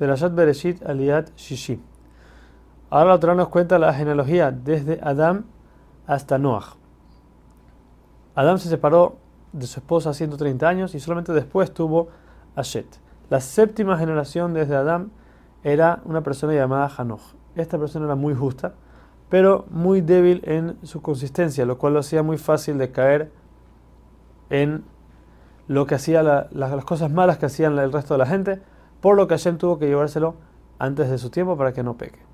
Perashat Bereshit Aliyat Shishi. Ahora la Torah nos cuenta la genealogía desde Adam hasta Noach. Adam se separó de su esposa a 130 años y solamente después tuvo a Shet. La séptima generación desde Adam era una persona llamada Hanoch. Esta persona era muy justa, pero muy débil en su consistencia, lo cual lo hacía muy fácil de caer en lo que hacía las cosas malas que hacían el resto de la gente, por lo que Hashem tuvo que llevárselo antes de su tiempo para que no peque.